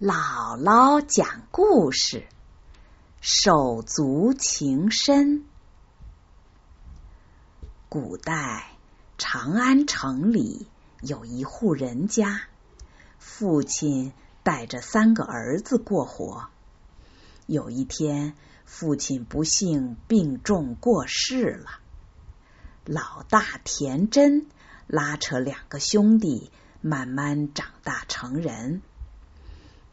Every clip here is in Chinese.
姥姥讲故事：手足情深。古代长安城里有一户人家，父亲带着三个儿子过活。有一天，父亲不幸病重过世了。老大田真拉扯两个兄弟，慢慢长大成人。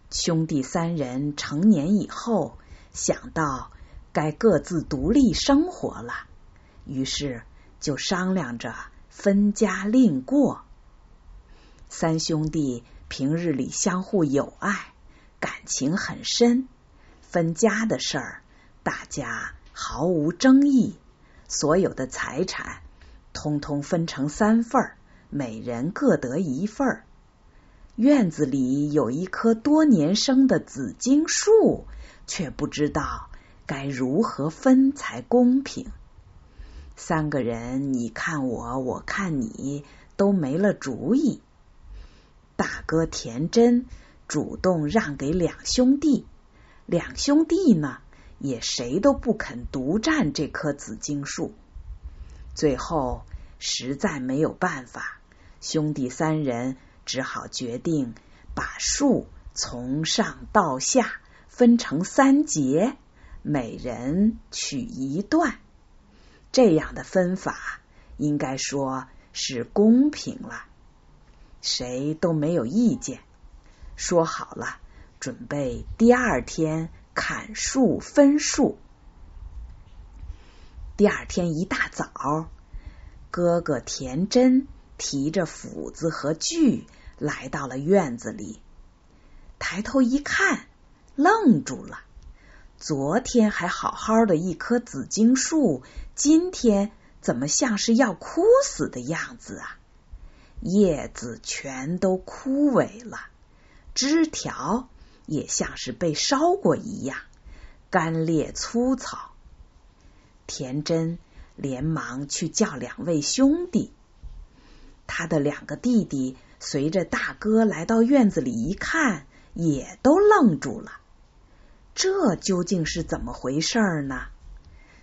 兄弟三人成年以后，想到该各自独立生活了，于是就商量着分家另过。三兄弟平日里相互友爱，感情很深。分家的事儿，大家毫无争议，所有的财产通通分成三份儿，每人各得一份儿。院子里有一棵多年生的紫荆树，却不知道该如何分才公平。三个人你看我，我看你，都没了主意。大哥田真主动让给两兄弟，两兄弟呢也谁都不肯独占这棵紫荆树。最后实在没有办法，兄弟三人。只好决定把树从上到下分成三节，每人取一段。这样的分法应该说是公平了，谁都没有意见。说好了，准备第二天砍树分树。第二天一大早，哥哥田真提着斧子和锯。来到了院子里，抬头一看，愣住了。昨天还好好的一棵紫荆树，今天怎么像是要枯死的样子啊？叶子全都枯萎了，枝条也像是被烧过一样，干裂粗糙。田真连忙去叫两位兄弟，他的两个弟弟。随着大哥来到院子里一看，也都愣住了。这究竟是怎么回事呢？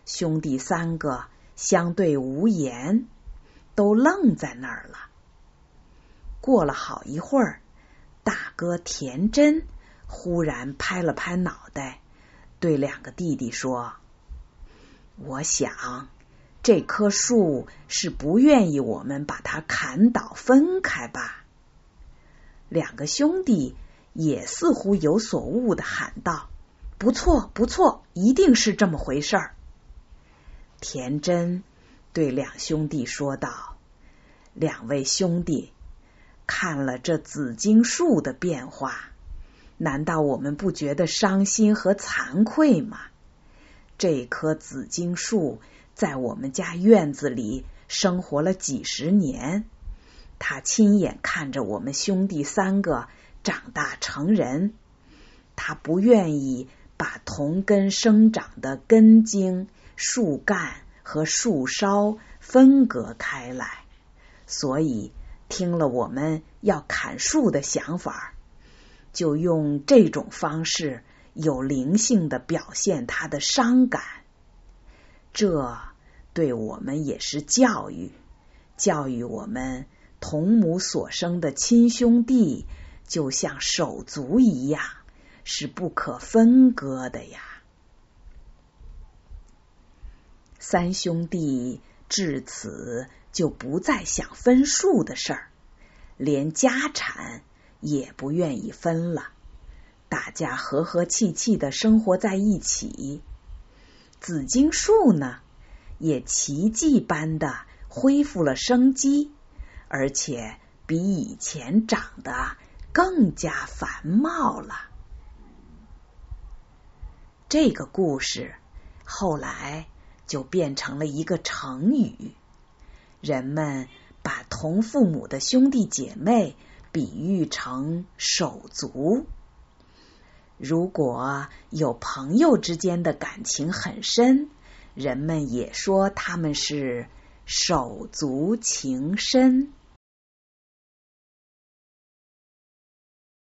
兄弟三个相对无言，都愣在那儿了。过了好一会儿，大哥田真忽然拍了拍脑袋，对两个弟弟说：“我想。”这棵树是不愿意我们把它砍倒分开吧？两个兄弟也似乎有所悟的喊道：“不错，不错，一定是这么回事儿。”田真对两兄弟说道：“两位兄弟，看了这紫荆树的变化，难道我们不觉得伤心和惭愧吗？这棵紫荆树在我们家院子里生活了几十年。”他亲眼看着我们兄弟三个长大成人，他不愿意把同根生长的根茎、树干和树梢分隔开来，所以听了我们要砍树的想法，就用这种方式有灵性的表现他的伤感。这对我们也是教育，教育我们。同母所生的亲兄弟，就像手足一样，是不可分割的呀。三兄弟至此就不再想分数的事儿，连家产也不愿意分了，大家和和气气的生活在一起。紫荆树呢，也奇迹般的恢复了生机。而且比以前长得更加繁茂了。这个故事后来就变成了一个成语，人们把同父母的兄弟姐妹比喻成手足。如果有朋友之间的感情很深，人们也说他们是手足情深。